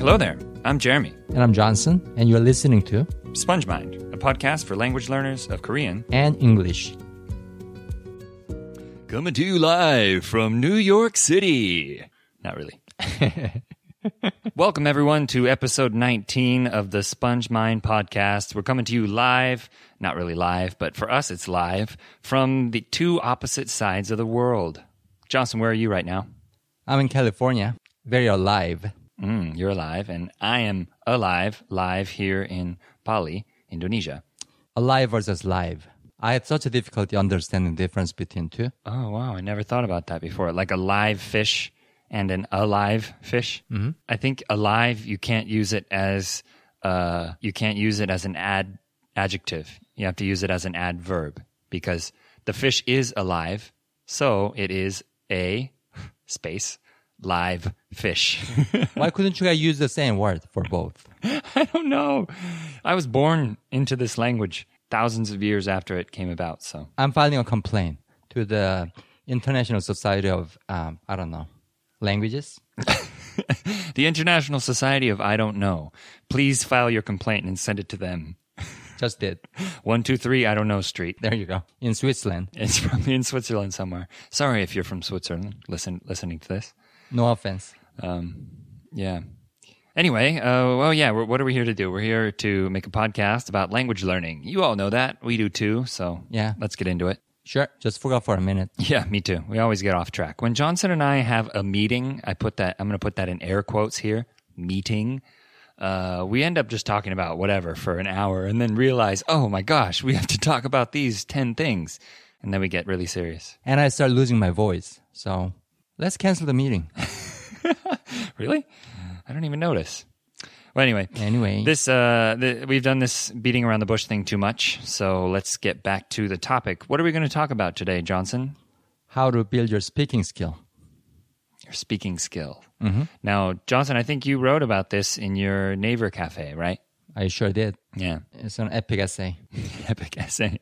Hello there. I'm Jeremy. And I'm Johnson, and you're listening to Sponge Mind, a podcast for language learners of Korean. and English. Coming to you live from New York City. Not really. Welcome, everyone, to episode 19 of the Sponge Mind podcast. We're coming to you live, not really live, but for us, it's live from the two opposite sides of the world. Johnson, where are you right now? I'm in California, very alive. Mm, you're alive, and I am alive, live here in Bali, Indonesia. Alive versus live. I had such a difficulty understanding the difference between two. Oh wow, I never thought about that before. Like a live fish and an alive fish. Mm-hmm. I think alive you can't use it as uh you can't use it as an ad adjective. You have to use it as an adverb because the fish is alive, so it is a space live fish. Why couldn't you guys use the same word for both? I don't know. I was born into this language thousands of years after it came about, so I'm filing a complaint to the International Society of, um, I don't know, languages. The International Society of I Don't Know. Please file your complaint and send it to them. Just did. 123 I Don't Know Street. There you go. In Switzerland. It's probably in Switzerland somewhere. Sorry if you're from Switzerland listen, listening to this. No offense. Yeah. Anyway, uh, well, yeah, what are we here to do? We're here to make a podcast about language learning. You all know that. We do too. So Yeah. let's get into it. Sure. Just forgot for a minute. Yeah, me too. We always get off track. When Johnson and I have a meeting, I put that, I'm going to put that in air quotes here, meeting. Uh, we end up just talking about whatever for an hour and then realize, oh my gosh, we have to talk about these 10 things. And then we get really serious. And I start losing my voice. So let's cancel the meeting. Really? I don't even notice. Well, anyway, Anyway. this uh, the, we've done this beating around the bush thing too much. So let's get back to the topic. What are we going to talk about today, Johnson? How to build your speaking skill. Your speaking skill. Mm-hmm. Now, Johnson, I think you wrote about this in your Naver Cafe, right? I sure did. Yeah, It's an epic essay. epic essay.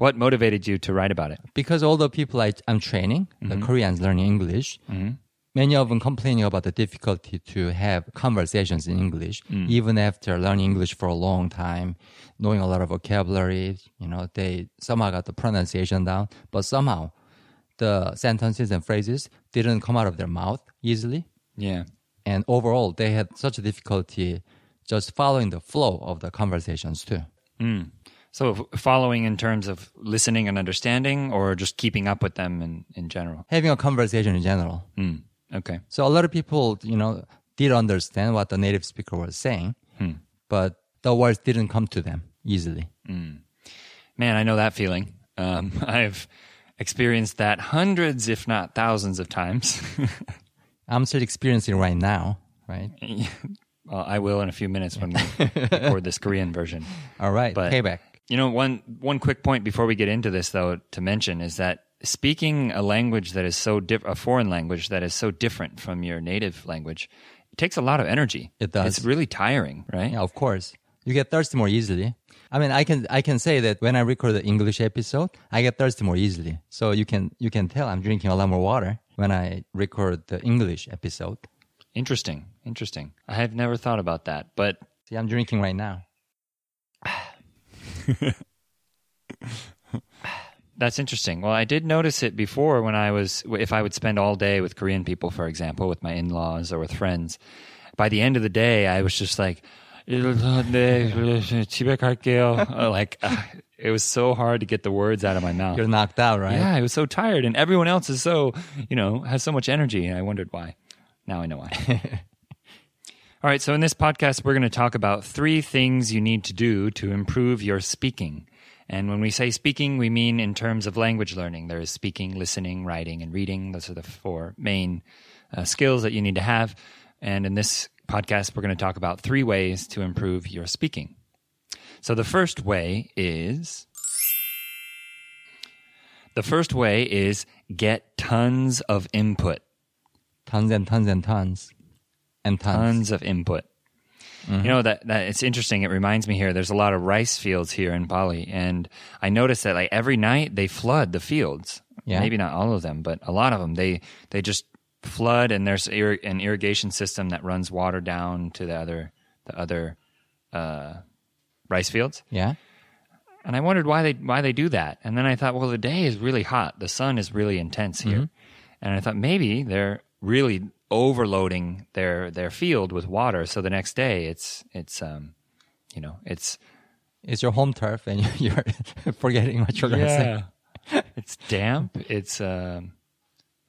What motivated you to write about it? because all the people I, I'm training, the mm-hmm. Koreans learning English, mm-hmm. many of them complaining about the difficulty to have conversations in English, mm. even after learning English for a long time, knowing a lot of vocabulary. You know, they somehow got the pronunciation down, but somehow the sentences and phrases didn't come out of their mouth easily. Yeah. And overall, they had such a difficulty just following the flow of the conversations too. Mm. So, following in terms of listening and understanding, or just keeping up with them in, in general? Having a conversation in general. Mm. Okay. So a lot of people, you know, did understand what the native speaker was saying, but the words didn't come to them easily. Man, I know that feeling. Um, I've experienced that hundreds, if not thousands, of times. I'm still experiencing it right now, right? well, I will in a few minutes when we record this Korean version. All right, But- payback. You know, one one quick point before we get into this, though, to mention is that speaking a language that is so diff- a foreign language that is so different from your native language, it takes a lot of energy. It does. It's really tiring, right? Yeah, of course. You get thirsty more easily. I mean, I can I can say that when I record the English episode, I get thirsty more easily. So you can you can tell I'm drinking a lot more water when I record the English episode. Interesting, interesting. I have never thought about that, but See, I'm drinking right now. That's interesting. Well, I did notice it before when I was, if I would spend all day with Korean people, for example, with my in laws or with friends, by the end of the day, I was just like, like, uh, it was so hard to get the words out of my mouth. You're knocked out, right? Yeah, I was so tired, and everyone else is so, you know, has so much energy, and I wondered why. Now I know why. All right, so in this podcast, we're going to talk about three things you need to do to improve your speaking. And when we say speaking, we mean in terms of language learning. There is speaking, listening, writing, and reading. Those are the four main uh, skills that you need to have. And in this podcast, we're going to talk about three ways to improve your speaking. So the first way is the first way is get tons of input. Tons and tons and tons and tons. tons of input. You know that that it's interesting. It reminds me here. There's a lot of rice fields here in Bali, and I noticed that like every night they flood the fields. Yeah. Maybe not all of them, but a lot of them. They they just flood and there's ir- an irrigation system that runs water down to the other the other uh, rice fields. Yeah. And I wondered why they why they do that. And then I thought, well, the day is really hot. The sun is really intense here. And I thought maybe they're really overloading their their field with water. So the next day, it's it's um, you know, it's It's your home turf, and you're forgetting what you're gonna say. it's damp. It's um,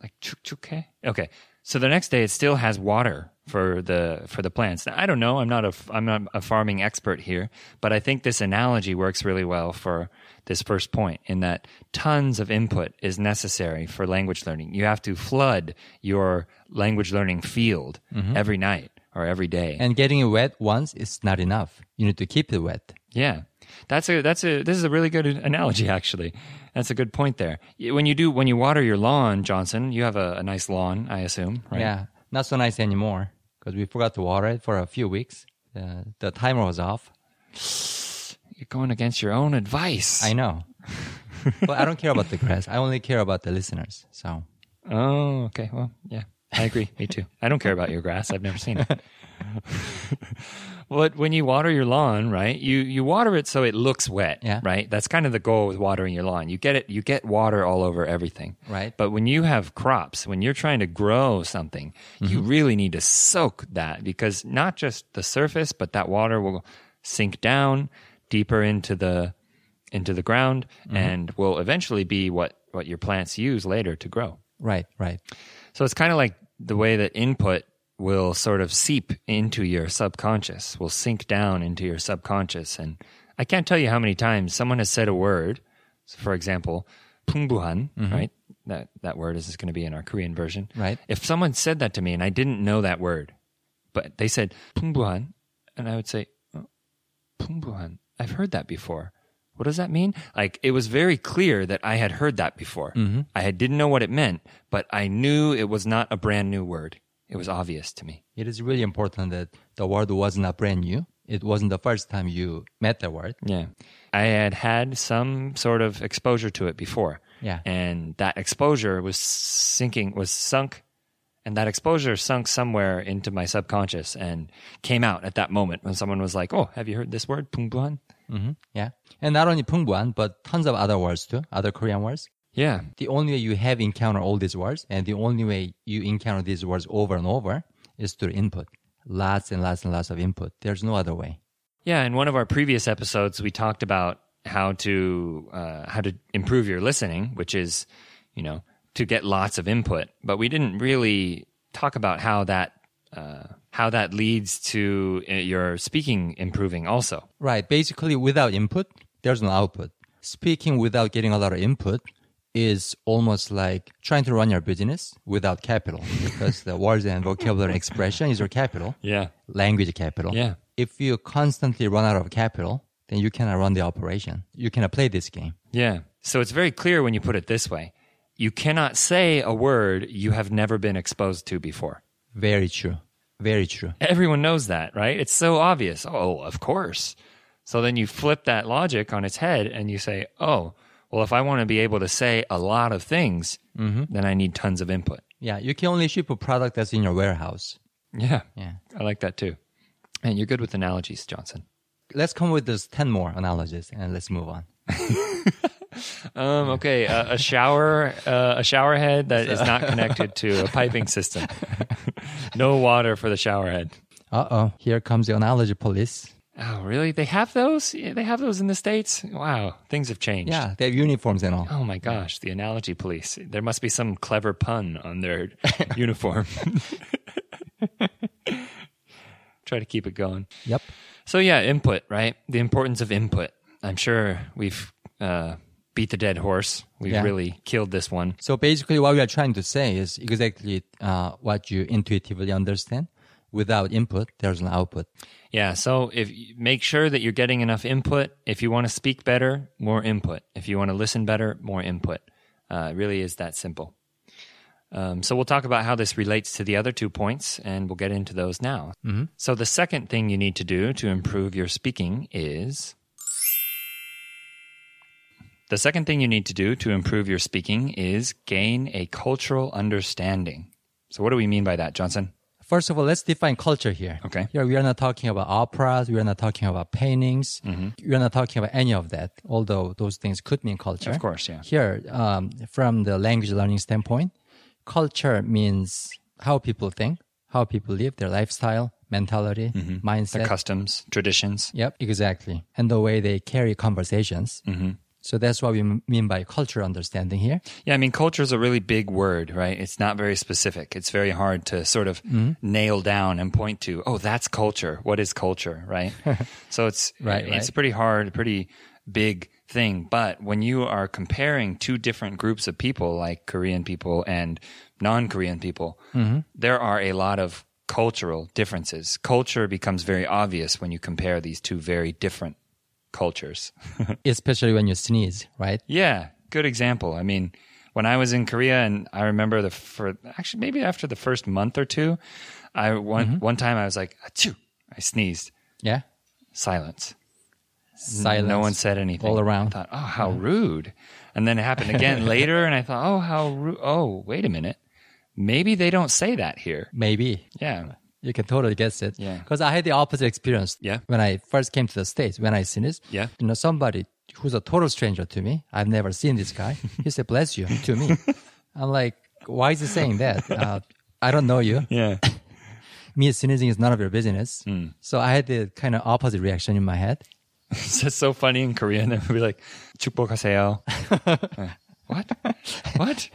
like chukchuke. Okay, so the next day it still has water for the for the plants. Now, I don't know. I'm not a I'm not a farming expert here, but I think this analogy works really well for this first point. In that tons of input is necessary for language learning. You have to flood your language learning field mm-hmm. every night or every day. And getting it wet once is not enough. You need to keep it wet. Yeah, that's a that's a this is a really good analogy actually. That's a good point there. When you do when you water your lawn, Johnson, you have a, a nice lawn, I assume, right? Yeah, not so nice anymore because we forgot to water it for a few weeks. Uh, the timer was off. You're going against your own advice. I know, but I don't care about the grass. I only care about the listeners. So oh, okay. Well, yeah, I agree. Me too. I don't care about your grass. I've never seen it. But when you water your lawn, right? You you water it so it looks wet, Yeah. right? That's kind of the goal with watering your lawn. You get it, you get water all over everything, Right. But when you have crops, when you're trying to grow something, you mm-hmm. really need to soak that because not just the surface, but that water will sink down deeper into the into the ground mm-hmm. and will eventually be what what your plants use later to grow. right, right. So it's kind of like the way that input will sort of seep into your subconscious, will sink down into your subconscious. And I can't tell you how many times someone has said a word, for example, pungbuhan, mm-hmm. right? That, that word is going to be in our Korean version. Right. If someone said that to me and I didn't know that word, but they said pungbuhan, and I would say, oh, pungbuhan, I've heard that before. What does that mean? Like it was very clear that I had heard that before. Mm-hmm. I had, didn't know what it meant, but I knew it was not a brand new word. It was obvious to me. It is really important that the word was not brand new. It wasn't the first time you met the word. Yeah. I had had some sort of exposure to it before. Yeah. And that exposure was sinking, was sunk, and that exposure sunk somewhere into my subconscious and came out at that moment when someone was like, Oh, have you heard this word? 풍 Mm-hmm. Yeah. And not only Pungbuan, but tons of other words too, other Korean words. Yeah. The only way you have encountered all these words and the only way you encounter these words over and over is through input. Lots and lots and lots of input. There's no other way. Yeah. In one of our previous episodes, we talked about how to uh, how to improve your listening, which is, you know, to get lots of input. But we didn't really talk about how that uh, how that leads to uh, your speaking improving. Also, Right. Basically, without input, there's no output. Speaking without getting a lot of input is almost like trying to run your business without capital because the words and vocabulary expression is your capital, yeah, language capital. Yeah. If you constantly run out of capital, then you cannot run the operation. You cannot play this game. yeah. So it's very clear when you put it this way: you cannot say a word you have never been exposed to before. Very true. Very true. Everyone knows that, right? It's so obvious. Oh, of course. So then you flip that logic on its head and you say, oh, well, if I want to be able to say a lot of things, mm-hmm. then I need tons of input. Yeah, you can only ship a product that's in your warehouse. Yeah. Yeah. I like that too. And you're good with analogies, Johnson. Let's come with those 10 more analogies and let's move on. Um, okay, uh, a shower, uh, a shower head that is not connected to a piping system. no water for the shower head. Uh oh, here comes the analogy police. Oh, really? They have those? Yeah, They have those in the States? Wow, things have changed. Yeah, they have uniforms and all. Oh my gosh, the analogy police. There must be some clever pun on their uniform. Try to keep it going. Yep. So, yeah, input, right? The importance of input. I'm sure we've uh, beat the dead horse. We've Yeah. really killed this one. So basically, what we are trying to say is exactly uh, what you intuitively understand. Without input, there's no output. Yeah, so if make sure that you're getting enough input. If you want to speak better, more input. If you want to listen better, more input. Uh, it really is that simple. Um, so we'll talk about how this relates to the other two points, and we'll get into those now. So the second thing you need to do to improve your speaking is the second thing you need to do to improve your speaking is gain a cultural understanding. So, what do we mean by that, Johnson? First of all, let's define culture here. Okay. Here we are not talking about operas. We are not talking about paintings. Mm-hmm. We are not talking about any of that. Although those things could mean culture. Of course, yeah. Here, um, from the language learning standpoint, culture means how people think, how people live, their lifestyle, mentality, Mm-hmm. mindset. Customs, traditions. Yep, exactly. And the way they carry conversations. Mm-hmm. So that's what we mean by culture understanding here. Yeah, I mean, culture is a really big word, right? It's not very specific. It's very hard to sort of Mm-hmm. nail down and point to, oh, that's culture. What is culture, right? so it's Right, it's right. a pretty hard, pretty big thing. But when you are comparing two different groups of people, like Korean people and non-Korean people, Mm-hmm. there are a lot of cultural differences. Culture becomes very obvious when you compare these two very different cultures. Especially when you sneeze, right? Yeah, good example. I mean, when I was in Korea, and I remember the for actually maybe after the first month or two, I one Mm-hmm. one time I was like, Achoo! I sneezed. Yeah. Silence. Silence. No one said anything all around. I thought, oh, how rude. And then it happened again later, and I thought, oh, how rude. Oh, wait a minute. Maybe they don't say that here. Maybe. Yeah You can totally guess it. Yeah. Because I had the opposite experience. Yeah. When I first came to the States, when I sneezed. Yeah. You know, somebody who's a total stranger to me, I've never seen this guy. He said, bless you to me. I'm like, why is he saying that? Uh, I don't know you. Yeah. Me sneezing is none of your business. So I had the kind of opposite reaction in my head. it's just so funny in Korean. It would be like, 축복하세요. Uh, what? What?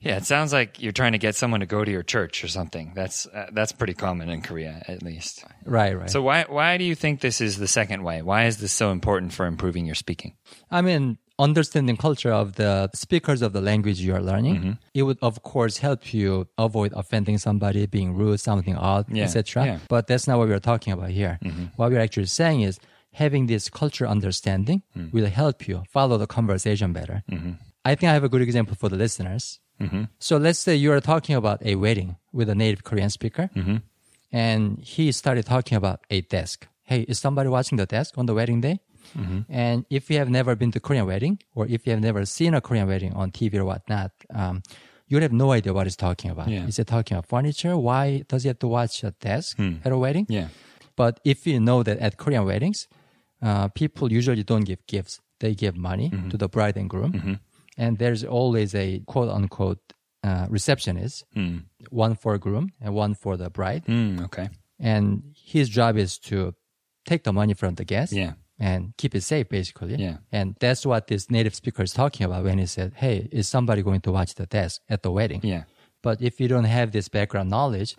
Yeah, it sounds like you're trying to get someone to go to your church or something. That's uh, that's pretty common in Korea, at least. Right, right. So why why do you think this is the second way? Why is this so important for improving your speaking? I mean, understanding culture of the speakers of the language you are learning, Mm-hmm. it would of course help you avoid offending somebody, being rude, something odd, Yeah, etc. yeah. Mm-hmm. But that's not what we're talking about here. What we're actually saying is having this culture understanding Mm. will help you follow the conversation better. Mm-hmm. I think I have a good example for the listeners. So let's say you are talking about a wedding with a native Korean speaker, Mm-hmm. and he started talking about a desk. Hey, is somebody watching the desk on the wedding day? Mm-hmm. And if you have never been to Korean wedding, or if you have never seen a Korean wedding on TV or whatnot, um, you have no idea what he's talking about. Yeah. Is he talking about furniture? Why does he have to watch a desk at a wedding? Hmm. Yeah. But if you know that at Korean weddings, uh, people usually don't give gifts; they give money Mm-hmm. to the bride and groom, and there's always a quote unquote uh, receptionist, one for groom and one for the bride, Mm, okay. and his job is to take the money from the guest Yeah. and keep it safe, basically. Yeah. And that's what this native speaker is talking about when he said, "Hey, is somebody going to watch the desk at the wedding?" Yeah. But if you don't have this background knowledge,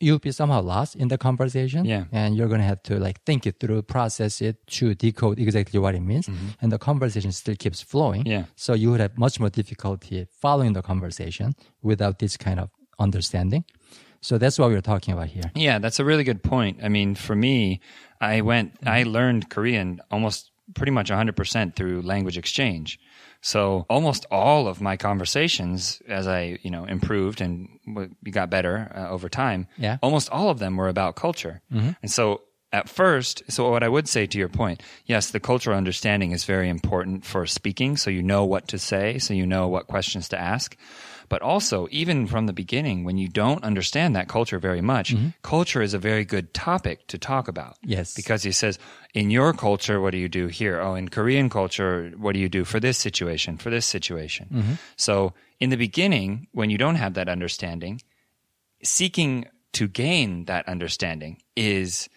you'll be somehow lost in the conversation. Mm-hmm. Yeah. And you're going to have to like think it through, process it to decode exactly what it means. And the conversation still keeps flowing. Mm-hmm. Yeah. So you would have much more difficulty following the conversation without this kind of understanding. So that's what we're talking about here. Yeah, that's a really good point. I mean, for me, I went, I learned Korean almost pretty much 100% through language exchange. So almost all of my conversations, as I, you know, improved and got better uh, over time, Yeah. almost all of them were about culture. And so at first, so what I would say to your point, yes, the cultural understanding is very important for speaking. So you know what to say, so you know what questions to ask. But also, even from the beginning, when you don't understand that culture very much, mm-hmm. culture is a very good topic to talk about. Yes. Because he says, in your culture, what do you do here? Oh, in Korean culture, what do you do for this situation, for this situation? Mm-hmm. So, in the beginning, when you don't have that understanding, seeking to gain that understanding is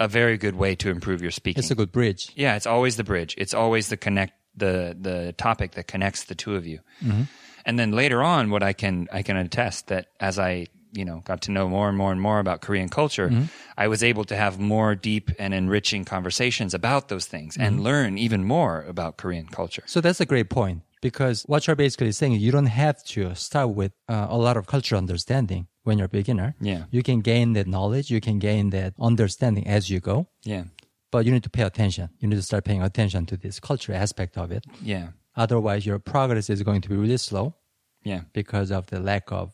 a very good way to improve your speaking. It's a good bridge. Yeah, it's always the bridge. It's always the connect the the topic that connects the two of you. Mm-hmm. And then later on, what I can I can attest that as I you know got to know more and more and more about Korean culture, I was able to have more deep and enriching conversations about those things and learn even more about Korean culture. So that's a great point because what you're basically saying, you don't have to start with uh, a lot of cultural understanding when you're a beginner. Yeah. You can gain that knowledge, you can gain that understanding as you go, Yeah, but you need to pay attention. You need to start paying attention to this cultural aspect of it. yeah, Otherwise, your progress is going to be really slow yeah, because of the lack of,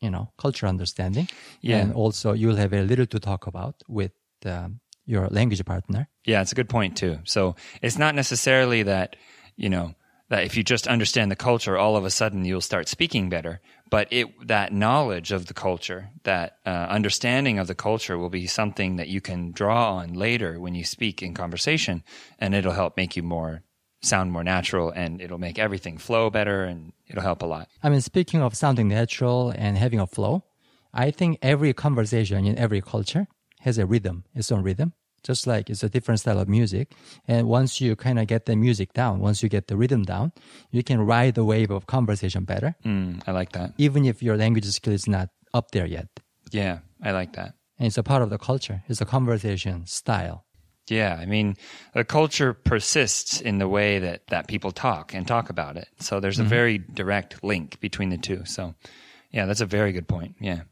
you know, cultural understanding. Yeah. And also, you'll have a little to talk about with um, your language partner. yeah. It's a good point too. So it's not necessarily that you know that if you just understand the culture, all of a sudden you'll start speaking better. But it that knowledge of the culture, that uh, understanding of the culture, will be something that you can draw on later when you speak in conversation, and it'll help make you more sound more natural, and it'll make everything flow better, and it'll help a lot. I mean, speaking of sounding natural and having a flow, I think every conversation in every culture has a rhythm, its own rhythm just like it's a different style of music. And once you kind of get the music down, once you get the rhythm down, you can ride the wave of conversation better. Mm, I like that. Even if your language skill is not up there yet. Yeah, I like that. And it's a part of the culture. It's a conversation style. Yeah, I mean, the culture persists in the way that, that people talk and talk about it. So there's a mm-hmm. very direct link between the two. So, yeah, that's a very good point. Yeah.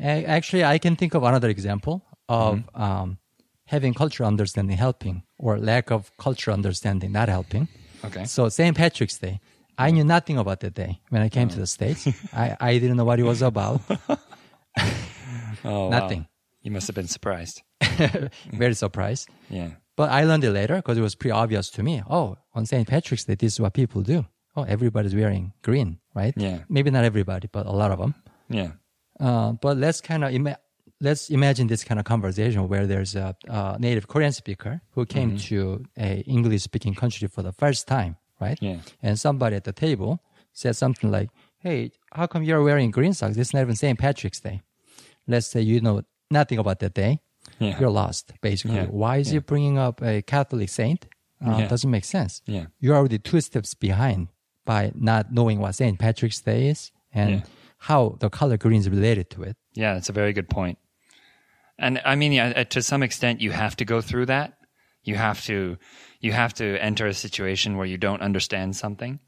Actually, I can think of another example of mm-hmm. um, having cultural understanding helping or lack of cultural understanding not helping. Okay. So St. Patrick's Day, I knew nothing about that day when I came oh. to the States. I, I didn't know what it was about. oh, nothing. Wow. You must have been surprised. Very surprised. Yeah. But I learned it later because it was pretty obvious to me. Oh, on St. Patrick's Day, this is what people do. Oh, everybody's wearing green, right? Yeah. Maybe not everybody, but a lot of them. Yeah. Uh, but let's kind of ima- let's imagine this kind of conversation where there's a, a native Korean speaker who came mm-hmm. to a English speaking country for the first time, right? Yeah. And somebody at the table said something like, Hey, how come you're wearing green socks? It's not even St. Patrick's Day. Let's say you know nothing about that day. Yeah. You're lost, basically. Yeah. Why is yeah. he bringing up a Catholic saint? Uh, yeah. Doesn't make sense. Yeah. You're already two steps behind by not knowing what St. Patrick's Day is and how the color green is related to it. Yeah, that's a very good point. And I mean, yeah, uh, to some extent, you have to go through that. You have to, you have to enter a situation where you don't understand something.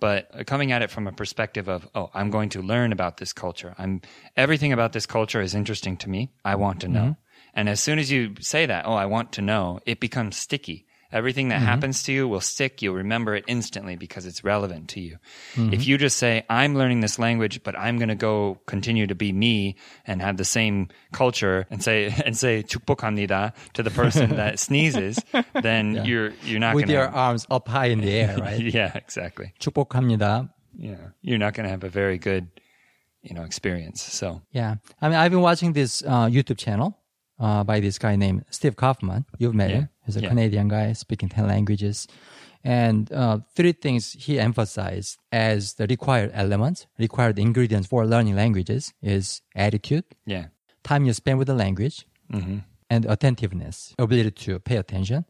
But coming at it from a perspective of, oh, I'm going to learn about this culture. I'm everything about this culture is interesting to me. I want to know. Mm-hmm. And as soon as you say that, oh, I want to know, it becomes sticky. Everything that mm-hmm. happens to you will stick. You'll remember it instantly because it's relevant to you. Mm-hmm. If you just say, I'm learning this language, but I'm going to go continue to be me and have the same culture and say, and say, 축복합니다 to the person that sneezes, then yeah. you're, you're not With gonna, your arms up high in the air, right? yeah, exactly. 축복합니다. Yeah. You're not going to have a very good, you know, experience. So, yeah. I mean, I've been watching this uh, YouTube channel uh, by this guy named Steve Kaufmann. You've met yeah. him. He's a yeah. Canadian guy speaking 10 languages. And uh, three things he emphasized as the required elements, required ingredients for learning languages is attitude, yeah, time you spend with the language, mm-hmm. and attentiveness, ability to pay attention.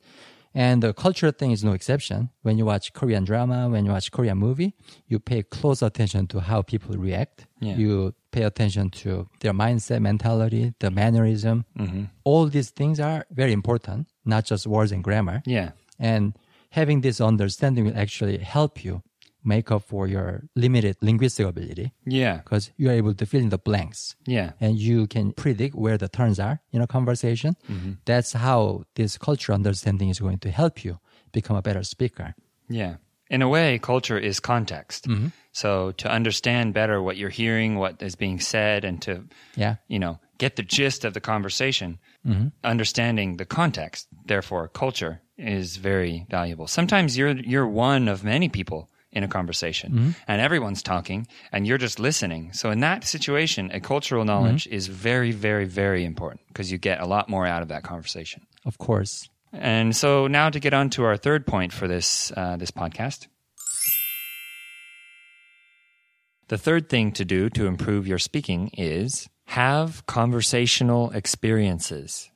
And the cultural thing is no exception. When you watch Korean drama, when you watch Korean movie, you pay close attention to how people react. Yeah. You pay attention to their mindset, mentality, the mannerism. Mm-hmm. All these things are very important, not just words and grammar. Yeah. And having this understanding will actually help you make up for your limited linguistic ability. Yeah. Because you are able to fill in the blanks. Yeah. And you can predict where the turns are in a conversation. Mm-hmm. That's how this cultural understanding is going to help you become a better speaker. Yeah. In a way, culture is context. Mm-hmm. So to understand better what you're hearing, what is being said, and to, yeah. you know, get the gist of the conversation, mm-hmm. understanding the context, therefore culture is very valuable. Sometimes you're you're one of many people in a conversation mm-hmm. and everyone's talking and you're just listening. So in that situation, a cultural knowledge mm-hmm. is very, very, very important because you get a lot more out of that conversation. Of course. And so now to get on to our third point for this uh, this podcast. The third thing to do to improve your speaking is have conversational experiences.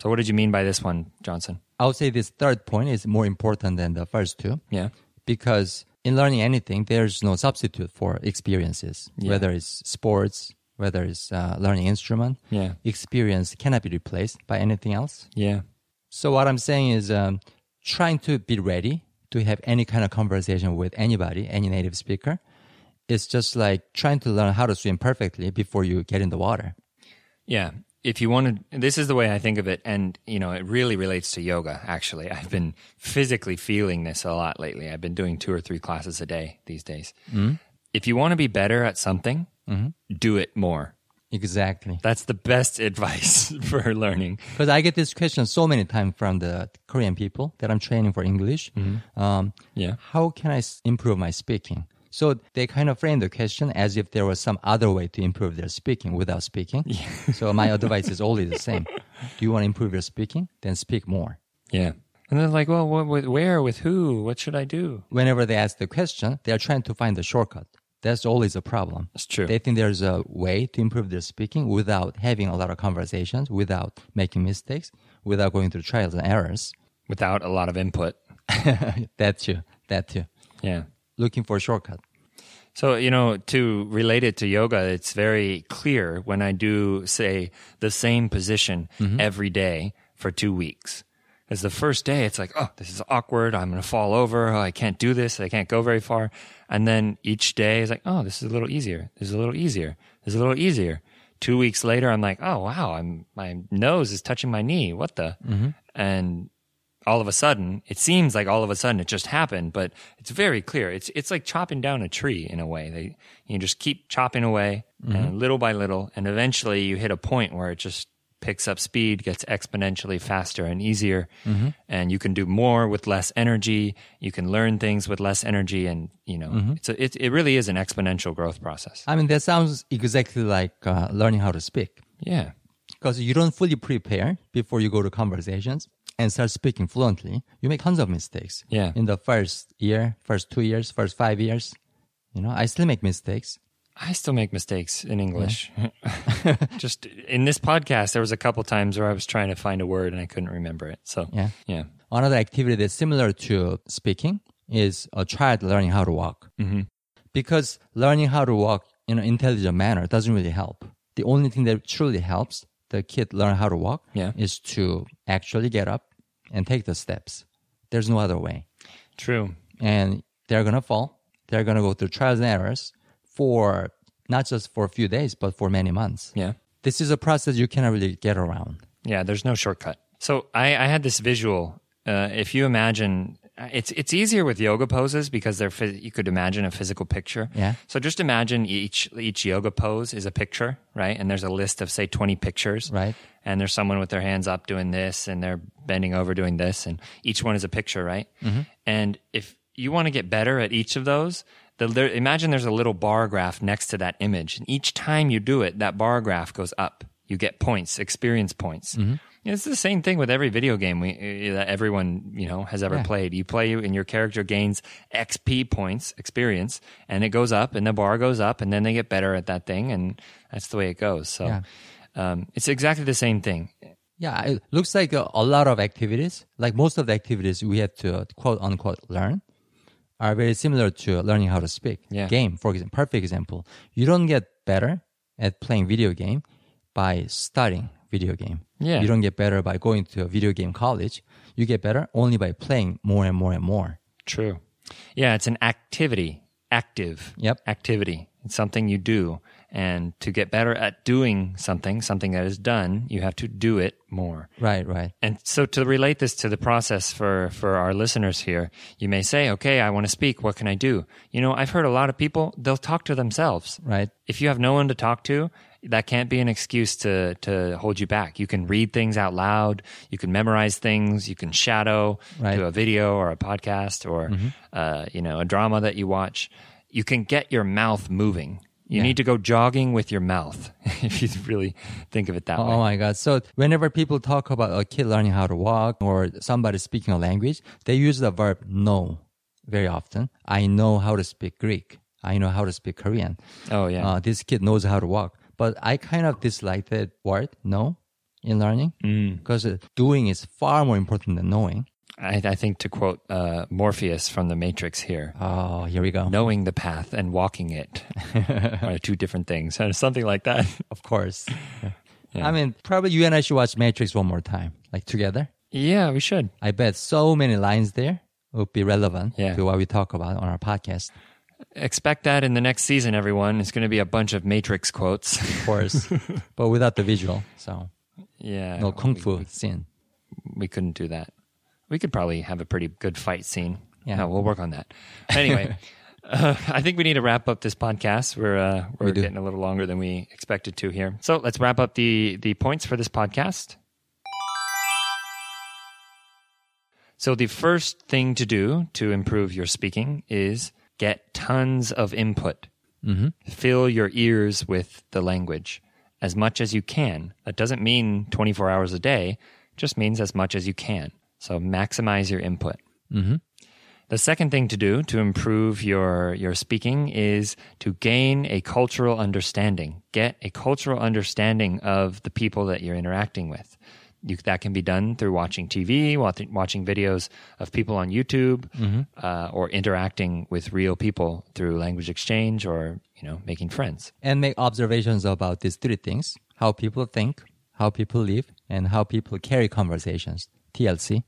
So what did you mean by this one, Johnson? I would say this third point is more important than the first two. Yeah. Because in learning anything, there's no substitute for experiences, Yeah. whether it's sports, whether it's uh, learning instrument. Yeah. Experience cannot be replaced by anything else. Yeah. So what I'm saying is um, trying to be ready to have any kind of conversation with anybody, any native speaker. It's just like trying to learn how to swim perfectly before you get in the water. Yeah. If you want to, this is the way I think of it. And, you know, it really relates to yoga, actually. I've been physically feeling this a lot lately. I've been doing two or three classes a day these days. Mm-hmm. If you want to be better at something, Mm-hmm. do it more. Exactly. That's the best advice for learning. Because I get this question so many times from the Korean people that I'm training for English. Um, Yeah. how can I improve my speaking? So they kind of frame the question as if there was some other way to improve their speaking without speaking. Yeah. so my advice is always the same. Do you want to improve your speaking? Then speak more. Yeah. And they're like, well, what, with, where, with who? What should I do? Whenever they ask the question, they are trying to find the shortcut. That's always a problem. That's true. They think there's a way to improve their speaking without having a lot of conversations, without making mistakes, without going through trials and errors. Without a lot of input. that too. That too. Yeah. Looking for a shortcut. So, you know, to relate it to yoga, it's very clear when I do, say, the same position mm-hmm. every day for two weeks. Because the first day, it's like, oh, this is awkward. I'm going to fall over. Oh, I can't do this. I can't go very far. And then each day is like, oh, this is a little easier. This is a little easier. This is a little easier. Two weeks later, I'm like, oh, wow, I'm, my nose is touching my knee. What the? Mm-hmm. And all of a sudden, it seems like all of a sudden it just happened, but it's very clear. It's it's like chopping down a tree in a way. They you just keep chopping away, and mm-hmm. little by little, and eventually you hit a point where it just picks up speed, gets exponentially faster and easier, and you can do more with less energy. You can learn things with less energy, and you know it's a, it it really is an exponential growth process. I mean, that sounds exactly like uh, learning how to speak. Yeah, Because you don't fully prepare before you go to conversations and start speaking fluently. You make tons of mistakes. Yeah. In the first year, first two years, first five years. You know, I still make mistakes. I still make mistakes in English. Just in this podcast, there was a couple times where I was trying to find a word and I couldn't remember it. So Yeah. yeah, Another activity that's similar to speaking is a child learning how to walk. Mm-hmm. Because learning how to walk in an intelligent manner doesn't really help. The only thing that truly helps the kid learn how to walk Yeah. is to actually get up and take the steps. There's no other way. true. And they're going to fall. They're going to go through trials and errors for not just for a few days, but for many months. Yeah. This is a process you cannot really get around. Yeah, there's no shortcut. So I, I had this visual. Uh, if you imagine, it's it's easier with yoga poses because they're you could imagine a physical picture. Yeah. So just imagine each each yoga pose is a picture, right? And there's a list of say 20 pictures, Right. And there's someone with their hands up doing this, and they're bending over doing this, and each one is a picture, right? And if you want to get better at each of those, the, there, imagine there's a little bar graph next to that image, and each time you do it, that bar graph goes up. You get points, experience points. It's the same thing with every video game we, uh, that everyone you know has ever Yeah. played. You play, and your character gains XP points, experience, and it goes up, and the bar goes up, and then they get better at that thing, and that's the way it goes. So, Yeah. um, it's exactly the same thing. Yeah, it looks like a, a lot of activities, like most of the activities we have to quote unquote learn, are very similar to learning how to speak. Yeah. Game, for example, perfect example. You don't get better at playing video game by studying video game. Yeah. You don't get better by going to a video game college. You get better only by playing more and more and more. True. Yeah, it's an activity, active Yep. activity. It's something you do. And to get better at doing something, something that is done, you have to do it more. Right, right. And so to relate this to the process for, for our listeners here, you may say, okay, I want to speak. What can I do? You know, I've heard a lot of people, they'll talk to themselves. Right. If you have no one to talk to, that can't be an excuse to, to hold you back. You can read things out loud. You can memorize things. You can shadow Right. to a video or a podcast or, uh, you know, a drama that you watch. You can get your mouth moving. You Yeah. need to go jogging with your mouth if you really think of it that way. Oh my God. So whenever people talk about a kid learning how to walk or somebody speaking a language, they use the verb know very often. I know how to speak Greek. I know how to speak Korean. Oh, yeah. Uh, this kid knows how to walk. But I kind of dislike that word, know, in learning because uh, doing is far more important than knowing. I, I think to quote uh, Morpheus from The Matrix here, Oh, here we go. knowing the path and walking it are two different things, something like that. Of course. I mean, probably you and I should watch Matrix one more time, like together. Yeah, we should. I bet so many lines there would be relevant Yeah. to what we talk about on our podcast. Expect that in the next season, everyone. It's going to be a bunch of Matrix quotes. Of course, but without the visual. So yeah, no kung we- fu scene. We, couldn't do that. We could probably have a pretty good fight scene. Yeah. No, we'll work on that. Anyway, uh, I think we need to wrap up this podcast. We're uh, we're do. getting a little longer than we expected to here. So let's wrap up the the points for this podcast. So the first thing to do to improve your speaking is get tons of input. Fill your ears with the language as much as you can. That doesn't mean 24 hours a day, just means as much as you can. So maximize your input. The second thing to do to improve your, your speaking is to gain a cultural understanding. Get a cultural understanding of the people that you're interacting with. You, that can be done through watching TV, watching, watching videos of people on YouTube, uh, or interacting with real people through language exchange or you know making friends. and make observations about these three things how people think, how people live, and how people carry conversations. TLC.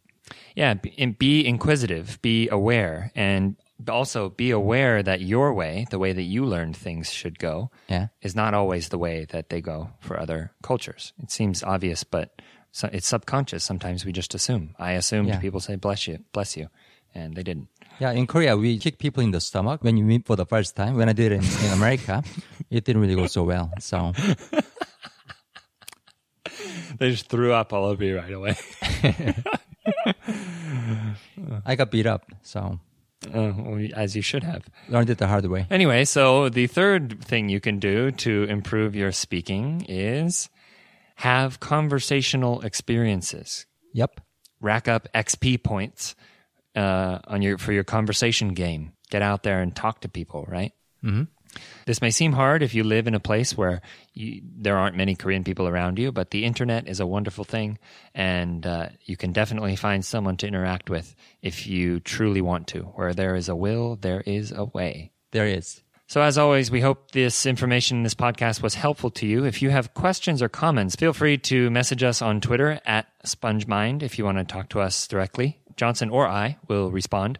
Yeah, be, and be inquisitive, be aware, and also be aware that your way, the way that you learned things should go, Yeah. is not always the way that they go for other cultures. It seems obvious, but it's subconscious. Sometimes we just assume. I assumed Yeah. people say "bless you," bless you, and they didn't. Yeah, in Korea, we kick people in the stomach when you meet for the first time. When I did it in, in America, it didn't really go so well. So, They just threw up all over you right away. I got beat up. So, uh, well, as you should have. learned it the hard way. Anyway, so the third thing you can do to improve your speaking is have conversational experiences. Yep. Rack up XP points uh, on your for your conversation game. Get out there and talk to people, right? Mm-hmm. This may seem hard if you live in a place where you, there aren't many Korean people around you, but the internet is a wonderful thing, and uh, you can definitely find someone to interact with if you truly want to. Where there is a will, there is a way. There is. So, as always, we hope this information in this podcast was helpful to you. If you have questions or comments, feel free to message us on Twitter at SpongeMind if you want to talk to us directly. Johnson or I will respond.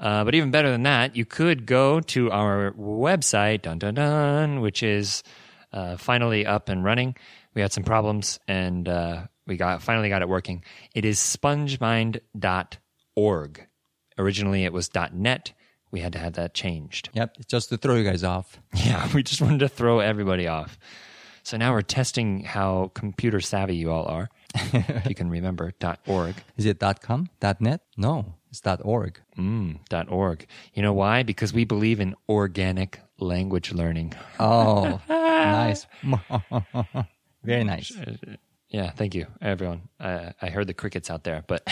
Uh, but even better than that, you could go to our website, dun dun dun, which is uh, finally up and running. We had some problems and uh, we got finally got it working. It is spongemind.org. Originally, it was .net. We had to have that changed. Yep. Just to throw you guys off. Yeah, we just wanted to throw everybody off. So now we're testing how computer savvy you all are. if you can remember .org. Is it .com? .net? No, it's .org. Mm, .org. You know why? Because we believe in organic language learning. Oh, nice. Very nice. Yeah, thank you, everyone. Uh, I heard the crickets out there. But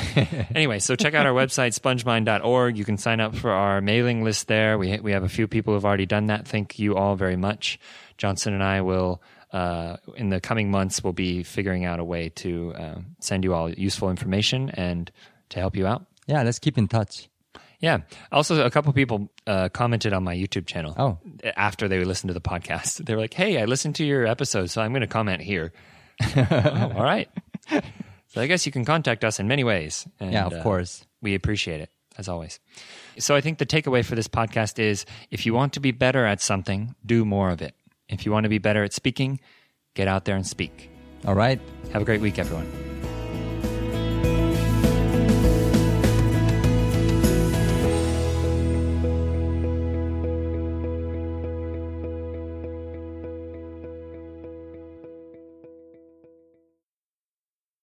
anyway, so check out our website, spongemind.org. You can sign up for our mailing list there. We, we have a few people who have already done that. Thank you all very much. Johnson and I will, uh, in the coming months, we'll be figuring out a way to uh, send you all useful information and to help you out. Yeah, let's keep in touch. Yeah. Also, a couple people uh, commented on my YouTube channel. Oh. After they listened to the podcast, they were like, "Hey, I listened to your episode, so I'm going to comment here." oh, all right. So I guess you can contact us in many ways. And, Yeah, of uh, course. we appreciate it as always. So I think the takeaway for this podcast is: if you want to be better at something, do more of it. If you want to be better at speaking, get out there and speak. All right. Have a great week, everyone.